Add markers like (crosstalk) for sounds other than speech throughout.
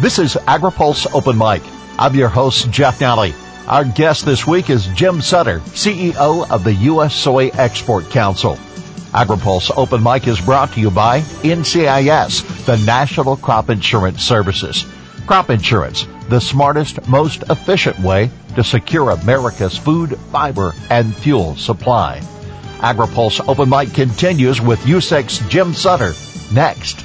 This is AgriPulse Open Mic. I'm your host, Jeff Nalley. Our guest this week is Jim Sutter, CEO of the U.S. Soy Export Council. AgriPulse Open Mic is brought to you by NCIS, the National Crop Insurance Services. Crop insurance, the smartest, most efficient way to secure America's food, fiber, and fuel supply. AgriPulse Open Mic continues with USSEC's Jim Sutter next.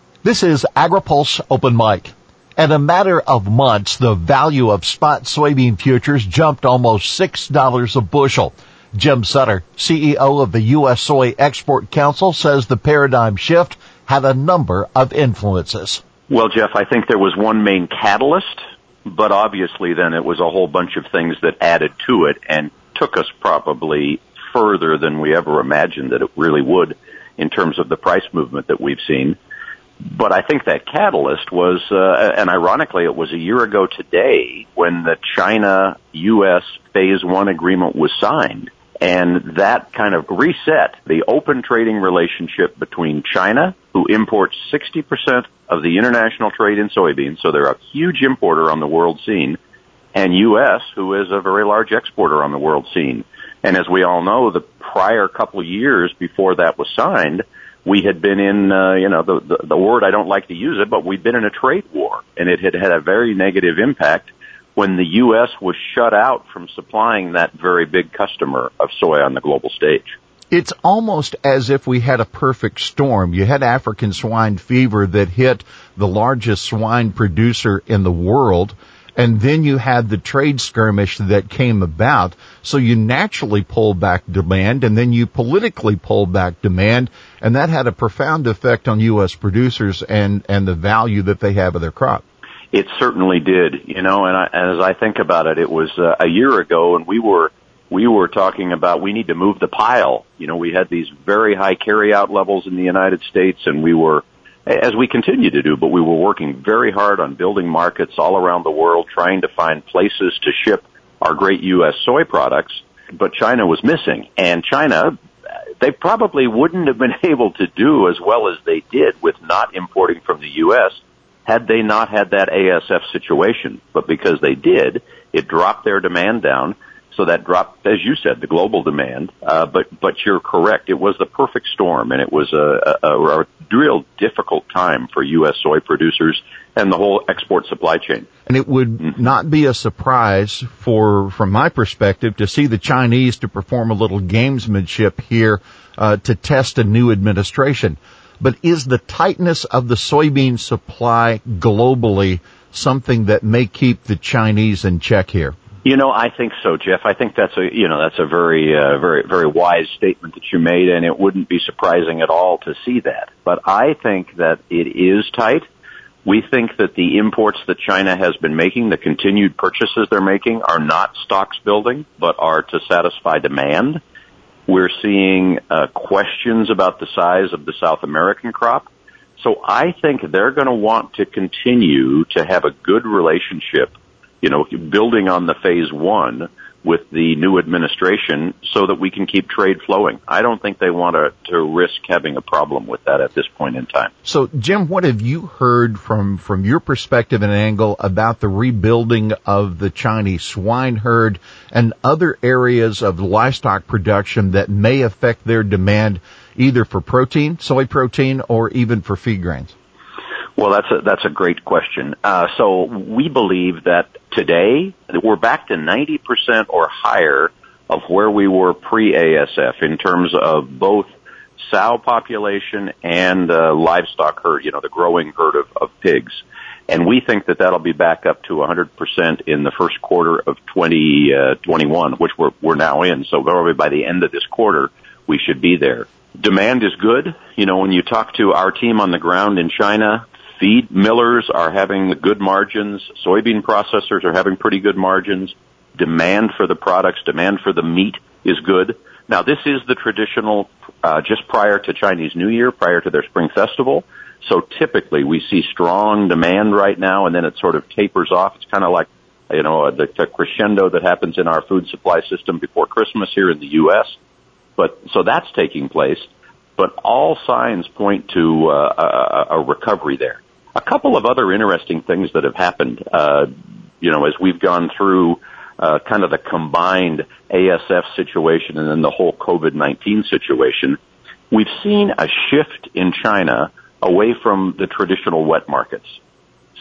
This is AgriPulse Open Mic. In a matter of months, the value of spot soybean futures jumped almost $6 a bushel. Jim Sutter, CEO of the U.S. Soy Export Council, says the paradigm shift had a number of influences. Well, Jeff, I think there was one main catalyst, but obviously then it was a whole bunch of things that added to it and took us probably further than we ever imagined that it really would in terms of the price movement that we've seen. But I think that catalyst was, uh, and ironically, it was a year ago today when the China-U.S. Phase One agreement was signed, and that kind of reset the open trading relationship between China, who imports 60% of the international trade in soybeans, so they're a huge importer on the world scene, and U.S., who is a very large exporter on the world scene. And as we all know, the prior couple years before that was signed, we had been in, uh, you know, the, the, the word I don't like to use it, but we'd been in a trade war, and it had had a very negative impact when the U.S. was shut out from supplying that very big customer of soy on the global stage. It's almost as if we had a perfect storm. You had African swine fever that hit the largest swine producer in the world and then you had the trade skirmish that came about. So you naturally pull back demand and then you politically pull back demand and that had a profound effect on U.S. producers and, and the value that they have of their crop. It certainly did, you know, and, I, and as I think about it, it was uh, a year ago and we were, we were talking about we need to move the pile. You know, we had these very high carryout levels in the United States and we were as we continue to do, but we were working very hard on building markets all around the world, trying to find places to ship our great U.S. soy products, but China was missing. And China, they probably wouldn't have been (laughs) able to do as well as they did with not importing from the U.S. had they not had that ASF situation. But because they did, it dropped their demand down so that dropped, as you said, the global demand. Uh, but but you're correct. It was the perfect storm, and it was a, a, a real difficult time for U.S. soy producers and the whole export supply chain. And it would mm-hmm. not be a surprise for, from my perspective, to see the Chinese to perform a little gamesmanship here uh, to test a new administration. But is the tightness of the soybean supply globally something that may keep the Chinese in check here? You know, I think so, Jeff. I think that's a you know that's a very uh, very very wise statement that you made, and it wouldn't be surprising at all to see that. But I think that it is tight. We think that the imports that China has been making, the continued purchases they're making, are not stocks building, but are to satisfy demand. We're seeing uh, questions about the size of the South American crop. So I think they're going to want to continue to have a good relationship you know, building on the phase one with the new administration so that we can keep trade flowing. I don't think they want to, to risk having a problem with that at this point in time. So Jim, what have you heard from, from your perspective and angle about the rebuilding of the Chinese swine herd and other areas of livestock production that may affect their demand either for protein, soy protein, or even for feed grains? Well, that's a that's a great question. Uh, so we believe that today we're back to 90% or higher of where we were pre-ASF in terms of both sow population and uh, livestock herd. You know, the growing herd of, of pigs. And we think that that'll be back up to 100% in the first quarter of 2021, uh, which we're, we're now in. So probably by the end of this quarter, we should be there. Demand is good. You know, when you talk to our team on the ground in China, feed millers are having good margins. Soybean processors are having pretty good margins. Demand for the products, demand for the meat is good. Now this is the traditional, uh, just prior to Chinese New Year, prior to their spring festival. So typically we see strong demand right now and then it sort of tapers off. It's kind of like, you know, the, the crescendo that happens in our food supply system before Christmas here in the U.S. But, so that's taking place. But all signs point to uh, a, a recovery there. A couple of other interesting things that have happened, uh, you know, as we've gone through uh, kind of the combined ASF situation and then the whole COVID-19 situation, we've seen a shift in China away from the traditional wet markets.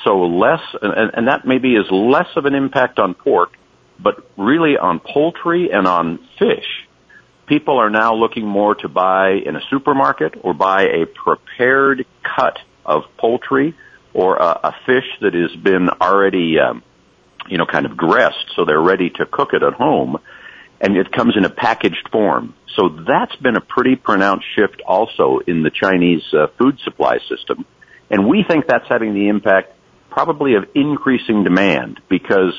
So less, and, and that maybe is less of an impact on pork, but really on poultry and on fish. People are now looking more to buy in a supermarket or buy a prepared cut of poultry or a, a fish that has been already um, you know, kind of dressed so they're ready to cook it at home and it comes in a packaged form. So that's been a pretty pronounced shift also in the Chinese uh, food supply system. And we think that's having the impact probably of increasing demand because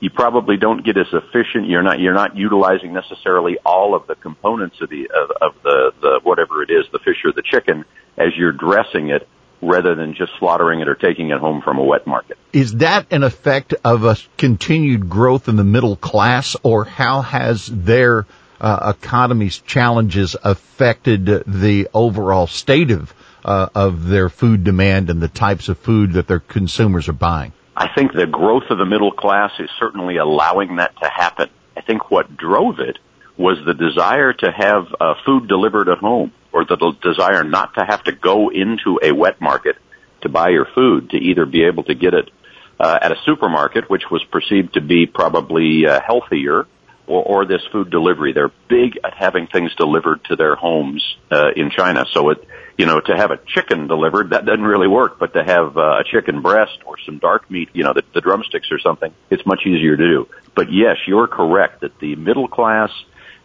you probably don't get as efficient. You're not you're not utilizing necessarily all of the components of the of, of the the whatever it is, the fish or the chicken, as you're dressing it rather than just slaughtering it or taking it home from a wet market. Is that an effect of a continued growth in the middle class, or how has their uh, economy's challenges affected the overall state of uh, of their food demand and the types of food that their consumers are buying? I think the growth of the middle class is certainly allowing that to happen. I think what drove it was the desire to have uh, food delivered at home or the desire not to have to go into a wet market to buy your food, to either be able to get it uh, at a supermarket, which was perceived to be probably uh, healthier, or, or this food delivery. They're big at having things delivered to their homes uh, in China. So it, you know, to have a chicken delivered, that doesn't really work. But to have uh, a chicken breast or some dark meat, you know, the, the drumsticks or something, it's much easier to do. But yes, you're correct that the middle class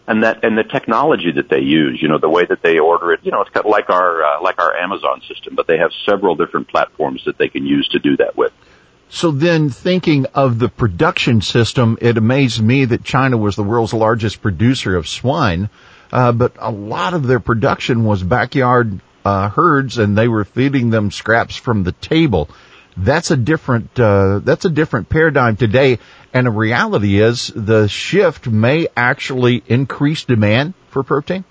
and that and the technology that they use, you know, the way that they order it, you know, it's kind of like our uh, like our Amazon system, but they have several different platforms that they can use to do that with. So then thinking of the production system, it amazed me that China was the world's largest producer of swine, uh, but a lot of their production was backyard uh, herds and they were feeding them scraps from the table. That's a different, uh, that's a different paradigm today. And the reality is the shift may actually increase demand for protein.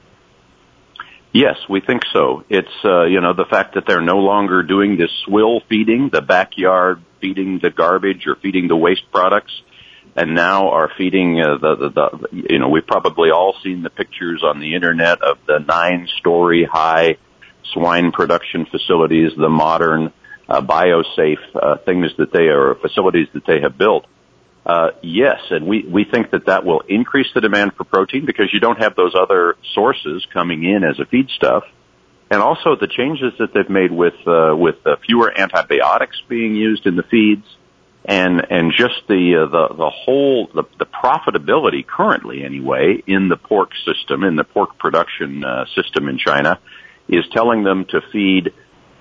Yes, we think so. It's, uh, you know, the fact that they're no longer doing this swill feeding, the backyard feeding the garbage or feeding the waste products, and now are feeding uh, the, the, the, you know, we've probably all seen the pictures on the internet of the nine story high swine production facilities, the modern, uh, biosafe uh, things that they are facilities that they have built. Uh, yes, and we we think that that will increase the demand for protein because you don't have those other sources coming in as a feedstuff, and also the changes that they've made with uh, with uh, fewer antibiotics being used in the feeds, and and just the uh, the the whole the, the profitability currently anyway in the pork system in the pork production uh, system in China is telling them to feed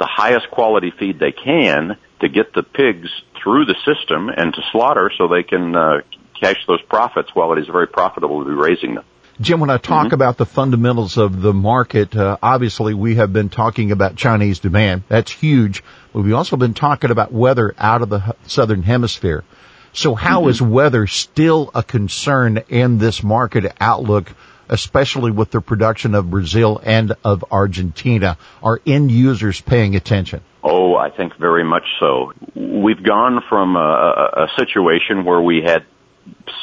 the highest quality feed they can to get the pigs through the system and to slaughter so they can uh, cash those profits while it is very profitable to be raising them. Jim, when I talk mm-hmm. about the fundamentals of the market, uh, obviously we have been talking about Chinese demand. That's huge. But we've also been talking about weather out of the southern hemisphere. So how mm-hmm. is weather still a concern in this market outlook especially with the production of Brazil and of Argentina? Are end users paying attention? Oh, I think very much so. We've gone from a, a situation where we had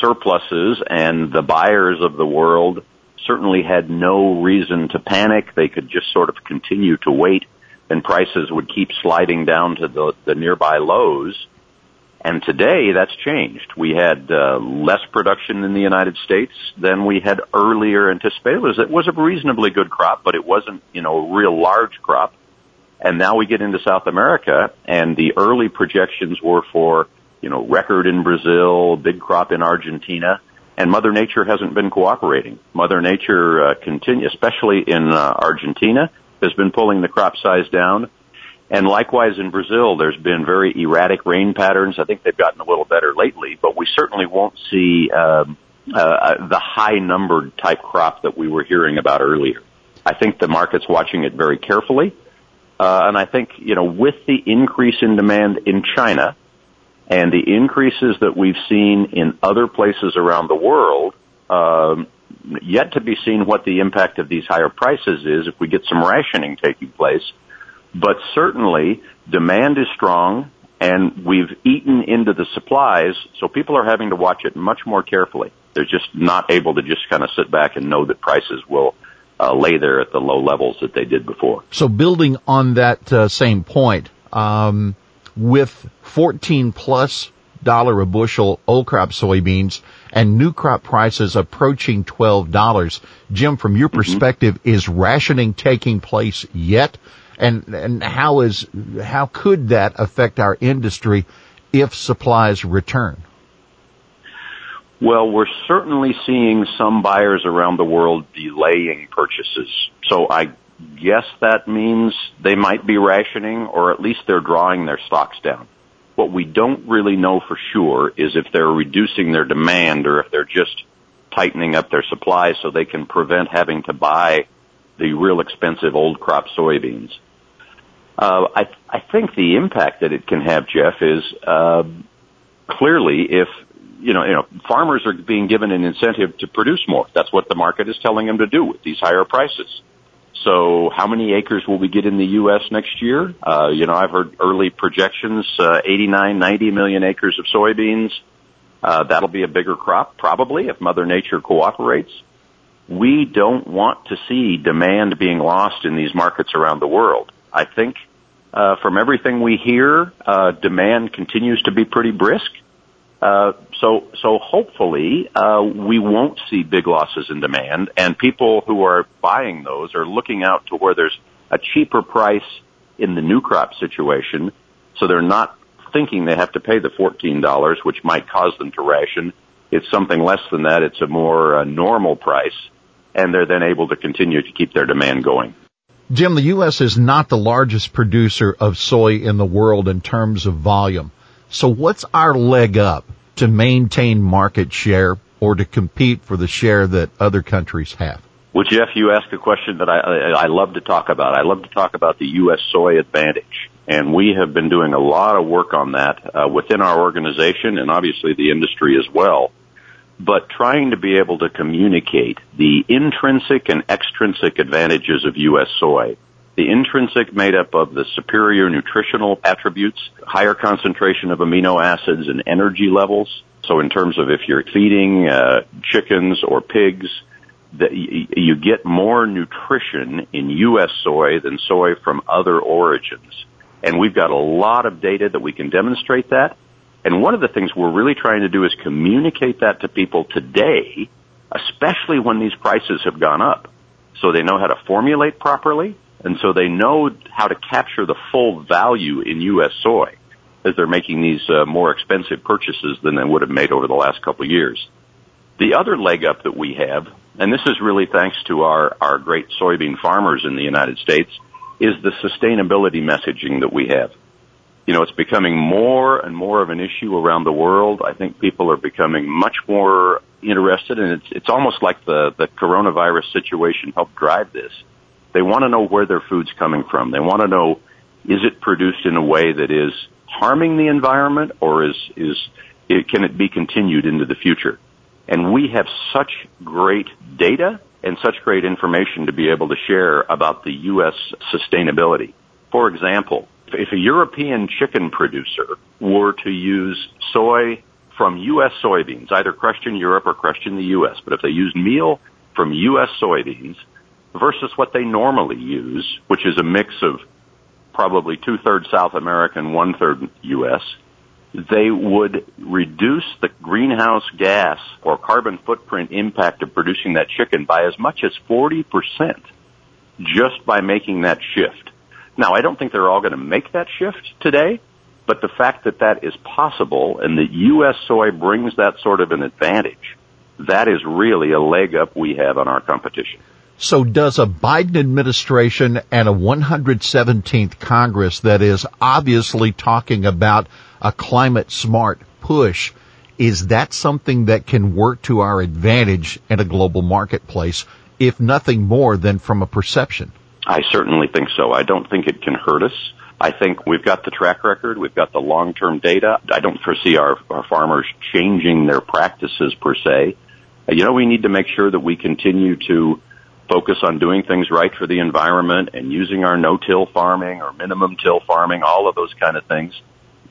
surpluses and the buyers of the world certainly had no reason to panic. They could just sort of continue to wait and prices would keep sliding down to the, the nearby lows and today that's changed. We had uh, less production in the United States than we had earlier anticipated. It was, it was a reasonably good crop, but it wasn't, you know, a real large crop. And now we get into South America and the early projections were for, you know, record in Brazil, big crop in Argentina, and Mother Nature hasn't been cooperating. Mother Nature uh, continue, especially in uh, Argentina, has been pulling the crop size down And likewise in Brazil, there's been very erratic rain patterns. I think they've gotten a little better lately, but we certainly won't see um, uh, the high numbered type crop that we were hearing about earlier. I think the market's watching it very carefully. Uh, and I think, you know, with the increase in demand in China and the increases that we've seen in other places around the world, um, yet to be seen what the impact of these higher prices is if we get some rationing taking place. But certainly demand is strong and we've eaten into the supplies, so people are having to watch it much more carefully. They're just not able to just kind of sit back and know that prices will uh, lay there at the low levels that they did before. So building on that uh, same point, um, with 14 plus dollar a bushel old crop soybeans and new crop prices approaching $12. Jim, from your mm-hmm. perspective, mm-hmm. is rationing taking place yet? And, and how is, how could that affect our industry if supplies return? Well, we're certainly seeing some buyers around the world delaying purchases. So I guess that means they might be rationing or at least they're drawing their stocks down. What we don't really know for sure is if they're reducing their demand or if they're just tightening up their supply so they can prevent having to buy the real expensive old crop soybeans. Uh, I, I think the impact that it can have, Jeff, is uh, clearly if you know, you know, farmers are being given an incentive to produce more. That's what the market is telling them to do with these higher prices. So how many acres will we get in the U.S. next year? Uh, you know, I've heard early projections, uh, 89, 90 million acres of soybeans. Uh, that'll be a bigger crop, probably, if Mother Nature cooperates. We don't want to see demand being lost in these markets around the world. I think, uh, from everything we hear, uh, demand continues to be pretty brisk. Uh, so, so hopefully, uh, we won't see big losses in demand and people who are buying those are looking out to where there's a cheaper price in the new crop situation. So they're not thinking they have to pay the $14, which might cause them to ration. It's something less than that. It's a more uh, normal price and they're then able to continue to keep their demand going. Jim, the U.S. is not the largest producer of soy in the world in terms of volume. So what's our leg up to maintain market share or to compete for the share that other countries have? Well, Jeff, you asked a question that I, I love to talk about. I love to talk about the U.S. soy advantage. And we have been doing a lot of work on that uh, within our organization and obviously the industry as well. But trying to be able to communicate the intrinsic and extrinsic advantages of U.S. soy the intrinsic made up of the superior nutritional attributes, higher concentration of amino acids and energy levels. So in terms of if you're feeding uh, chickens or pigs, that you get more nutrition in U.S. soy than soy from other origins. And we've got a lot of data that we can demonstrate that. And one of the things we're really trying to do is communicate that to people today, especially when these prices have gone up. So they know how to formulate properly and so they know how to capture the full value in U.S. soy as they're making these uh, more expensive purchases than they would have made over the last couple of years. The other leg up that we have, and this is really thanks to our, our great soybean farmers in the United States, is the sustainability messaging that we have. You know, it's becoming more and more of an issue around the world. I think people are becoming much more interested and it's, it's almost like the, the coronavirus situation helped drive this they want to know where their food's coming from. They want to know, is it produced in a way that is harming the environment or is, is, it, can it be continued into the future? And we have such great data and such great information to be able to share about the U.S. sustainability. For example, if a European chicken producer were to use soy from U.S. soybeans, either crushed in Europe or crushed in the U.S., but if they used meal from U.S. soybeans, versus what they normally use, which is a mix of probably two thirds South American, one third U.S., they would reduce the greenhouse gas or carbon footprint impact of producing that chicken by as much as 40% just by making that shift. Now, I don't think they're all going to make that shift today, but the fact that that is possible and that U.S. soy brings that sort of an advantage, that is really a leg up we have on our competition. So does a Biden administration and a 117th Congress that is obviously talking about a climate smart push, is that something that can work to our advantage in a global marketplace, if nothing more than from a perception? I certainly think so. I don't think it can hurt us. I think we've got the track record. We've got the long-term data. I don't foresee our, our farmers changing their practices per se. You know, we need to make sure that we continue to focus on doing things right for the environment and using our no-till farming or minimum till farming, all of those kind of things.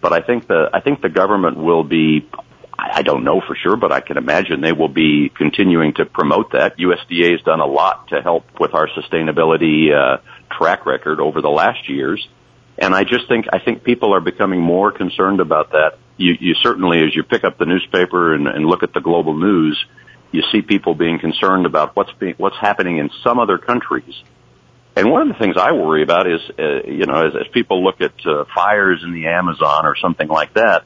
But I think the I think the government will be I don't know for sure, but I can imagine they will be continuing to promote that. USDA has done a lot to help with our sustainability uh, track record over the last years, and I just think I think people are becoming more concerned about that. You, you certainly, as you pick up the newspaper and, and look at the global news, you see people being concerned about what's being, what's happening in some other countries. And one of the things I worry about is, uh, you know, as, as people look at uh, fires in the Amazon or something like that,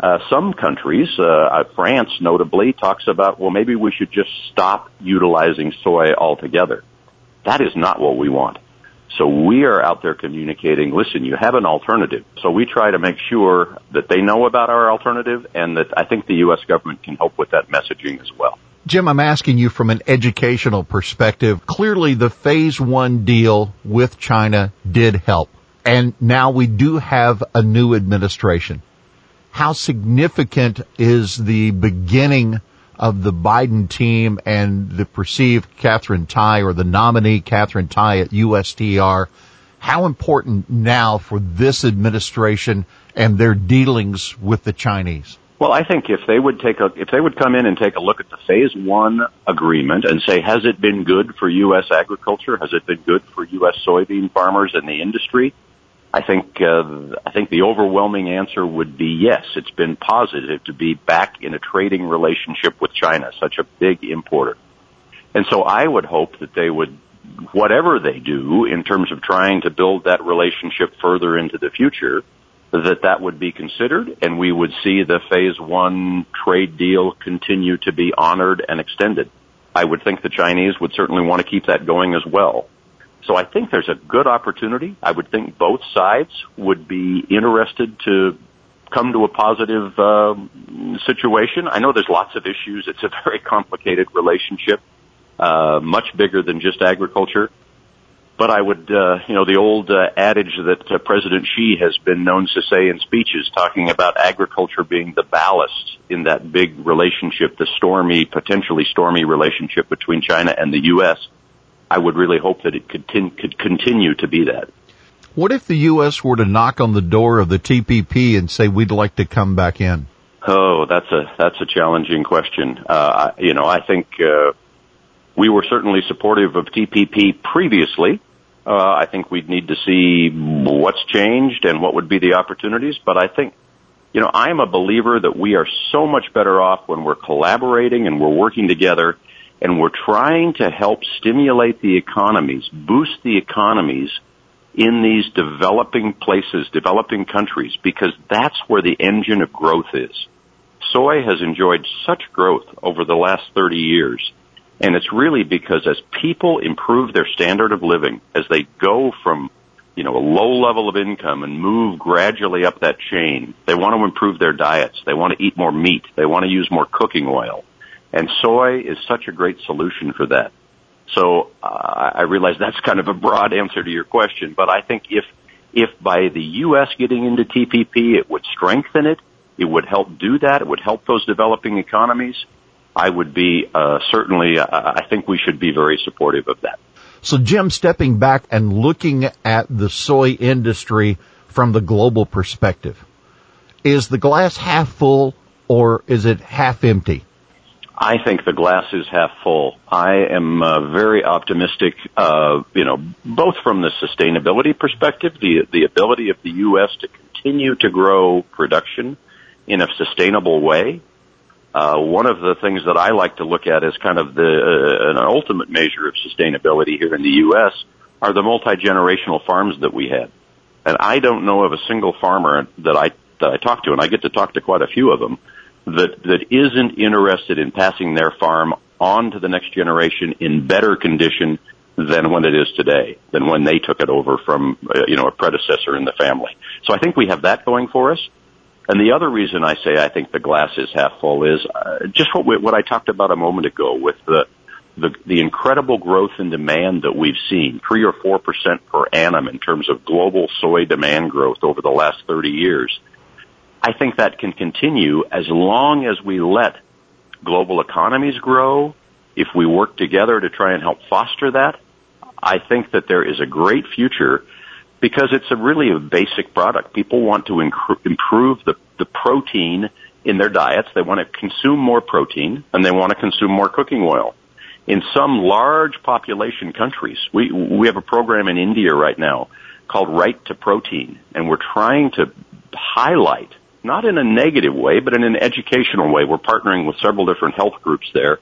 uh, some countries, uh, uh, France notably, talks about, well, maybe we should just stop utilizing soy altogether. That is not what we want. So we are out there communicating, listen, you have an alternative. So we try to make sure that they know about our alternative and that I think the U.S. government can help with that messaging as well. Jim, I'm asking you from an educational perspective. Clearly the phase one deal with China did help. And now we do have a new administration. How significant is the beginning of the Biden team and the perceived Katherine Tai or the nominee Katherine Tai at USTR? How important now for this administration and their dealings with the Chinese? Well, I think if they would take a, if they would come in and take a look at the phase one agreement and say, has it been good for U.S. agriculture? Has it been good for U.S. soybean farmers and the industry? I think, uh, I think the overwhelming answer would be yes. It's been positive to be back in a trading relationship with China, such a big importer. And so I would hope that they would, whatever they do in terms of trying to build that relationship further into the future, that that would be considered and we would see the phase one trade deal continue to be honored and extended. I would think the Chinese would certainly want to keep that going as well. So I think there's a good opportunity. I would think both sides would be interested to come to a positive uh, situation. I know there's lots of issues. It's a (laughs) very complicated relationship, uh, much bigger than just agriculture. But I would, uh, you know, the old uh, adage that uh, President Xi has been known to say in speeches, talking about agriculture being the ballast in that big relationship, the stormy, potentially stormy relationship between China and the U.S. I would really hope that it could, could continue to be that. What if the U.S. were to knock on the door of the TPP and say we'd like to come back in? Oh, that's a that's a challenging question. Uh, you know, I think uh, we were certainly supportive of TPP previously. Uh, I think we'd need to see what's changed and what would be the opportunities. But I think, you know, I'm a believer that we are so much better off when we're collaborating and we're working together and we're trying to help stimulate the economies, boost the economies in these developing places, developing countries, because that's where the engine of growth is. Soy has enjoyed such growth over the last 30 years and it's really because as people improve their standard of living, as they go from, you know, a low level of income and move gradually up that chain, they want to improve their diets. They want to eat more meat. They want to use more cooking oil. And soy is such a great solution for that. So uh, I realize that's kind of a broad answer to your question, but I think if if by the U.S. getting into TPP, it would strengthen it, it would help do that, it would help those developing economies. I would be uh, certainly. Uh, I think we should be very supportive of that. So, Jim, stepping back and looking at the soy industry from the global perspective, is the glass half full or is it half empty? I think the glass is half full. I am uh, very optimistic, uh, you know, both from the sustainability perspective, the the ability of the U.S. to continue to grow production in a sustainable way, uh, one of the things that I like to look at as kind of the uh, an ultimate measure of sustainability here in the U.S. are the multi generational farms that we have, and I don't know of a single farmer that I that I talk to, and I get to talk to quite a few of them, that that isn't interested in passing their farm on to the next generation in better condition than when it is today, than when they took it over from, uh, you know, a predecessor in the family. So I think we have that going for us. And the other reason I say I think the glass is half full is uh, just what, we, what I talked about a moment ago with the, the the incredible growth in demand that we've seen, three or four percent per annum in terms of global soy demand growth over the last 30 years. I think that can continue as long as we let global economies grow. If we work together to try and help foster that, I think that there is a great future because it's a really a basic product. People want to inc- improve the, the protein in their diets. They want to consume more protein and they want to consume more cooking oil. In some large population countries, we, we have a program in India right now called Right to Protein and we're trying to highlight, not in a negative way, but in an educational way. We're partnering with several different health groups there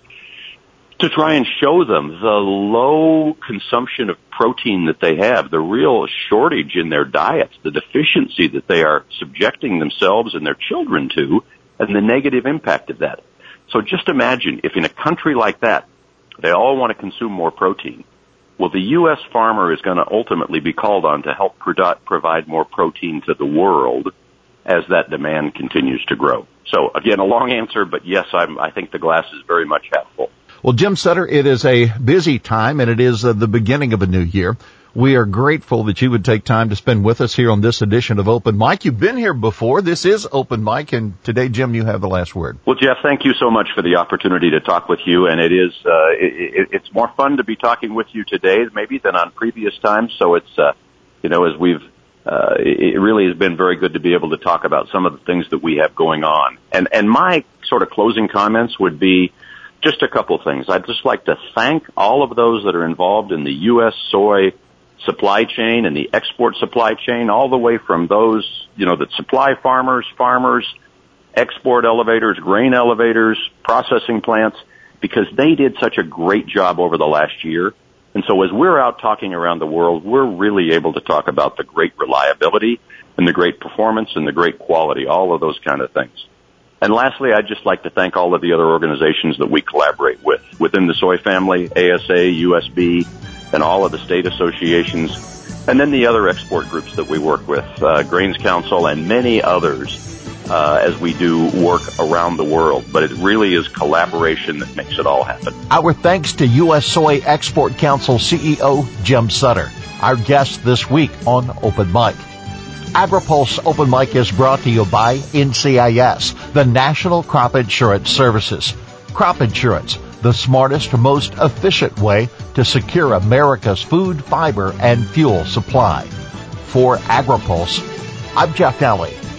to try and show them the low consumption of protein that they have, the real shortage in their diets, the deficiency that they are subjecting themselves and their children to, and the negative impact of that. So just imagine if in a country like that, they all want to consume more protein. Well, the U.S. farmer is going to ultimately be called on to help provide more protein to the world as that demand continues to grow. So again, a long answer, but yes, I'm, I think the glass is very much half full. Well, Jim Sutter, it is a busy time and it is uh, the beginning of a new year. We are grateful that you would take time to spend with us here on this edition of Open Mic. You've been here before. This is Open Mic, and today, Jim, you have the last word. Well, Jeff, thank you so much for the opportunity to talk with you, and it is uh, it, it's more fun to be talking with you today, maybe, than on previous times. So it's uh, you know, as we've uh, it really has been very good to be able to talk about some of the things that we have going on. And and my sort of closing comments would be just a couple things. I'd just like to thank all of those that are involved in the U.S. soy supply chain and the export supply chain, all the way from those, you know, that supply farmers, farmers, export elevators, grain elevators, processing plants, because they did such a great job over the last year. And so as we're out talking around the world, we're really able to talk about the great reliability and the great performance and the great quality, all of those kind of things. And lastly, I'd just like to thank all of the other organizations that we collaborate with within the soy family, ASA, USB, and all of the state associations, and then the other export groups that we work with, uh, Grains Council and many others, uh, as we do work around the world. But it really is collaboration that makes it all happen. Our thanks to U.S. Soy Export Council CEO Jim Sutter, our guest this week on Open Mic. AgriPulse Open Mic is brought to you by NCIS, the National Crop Insurance Services. Crop insurance, the smartest, most efficient way to secure America's food, fiber, and fuel supply. For AgriPulse, I'm Jeff Nalley.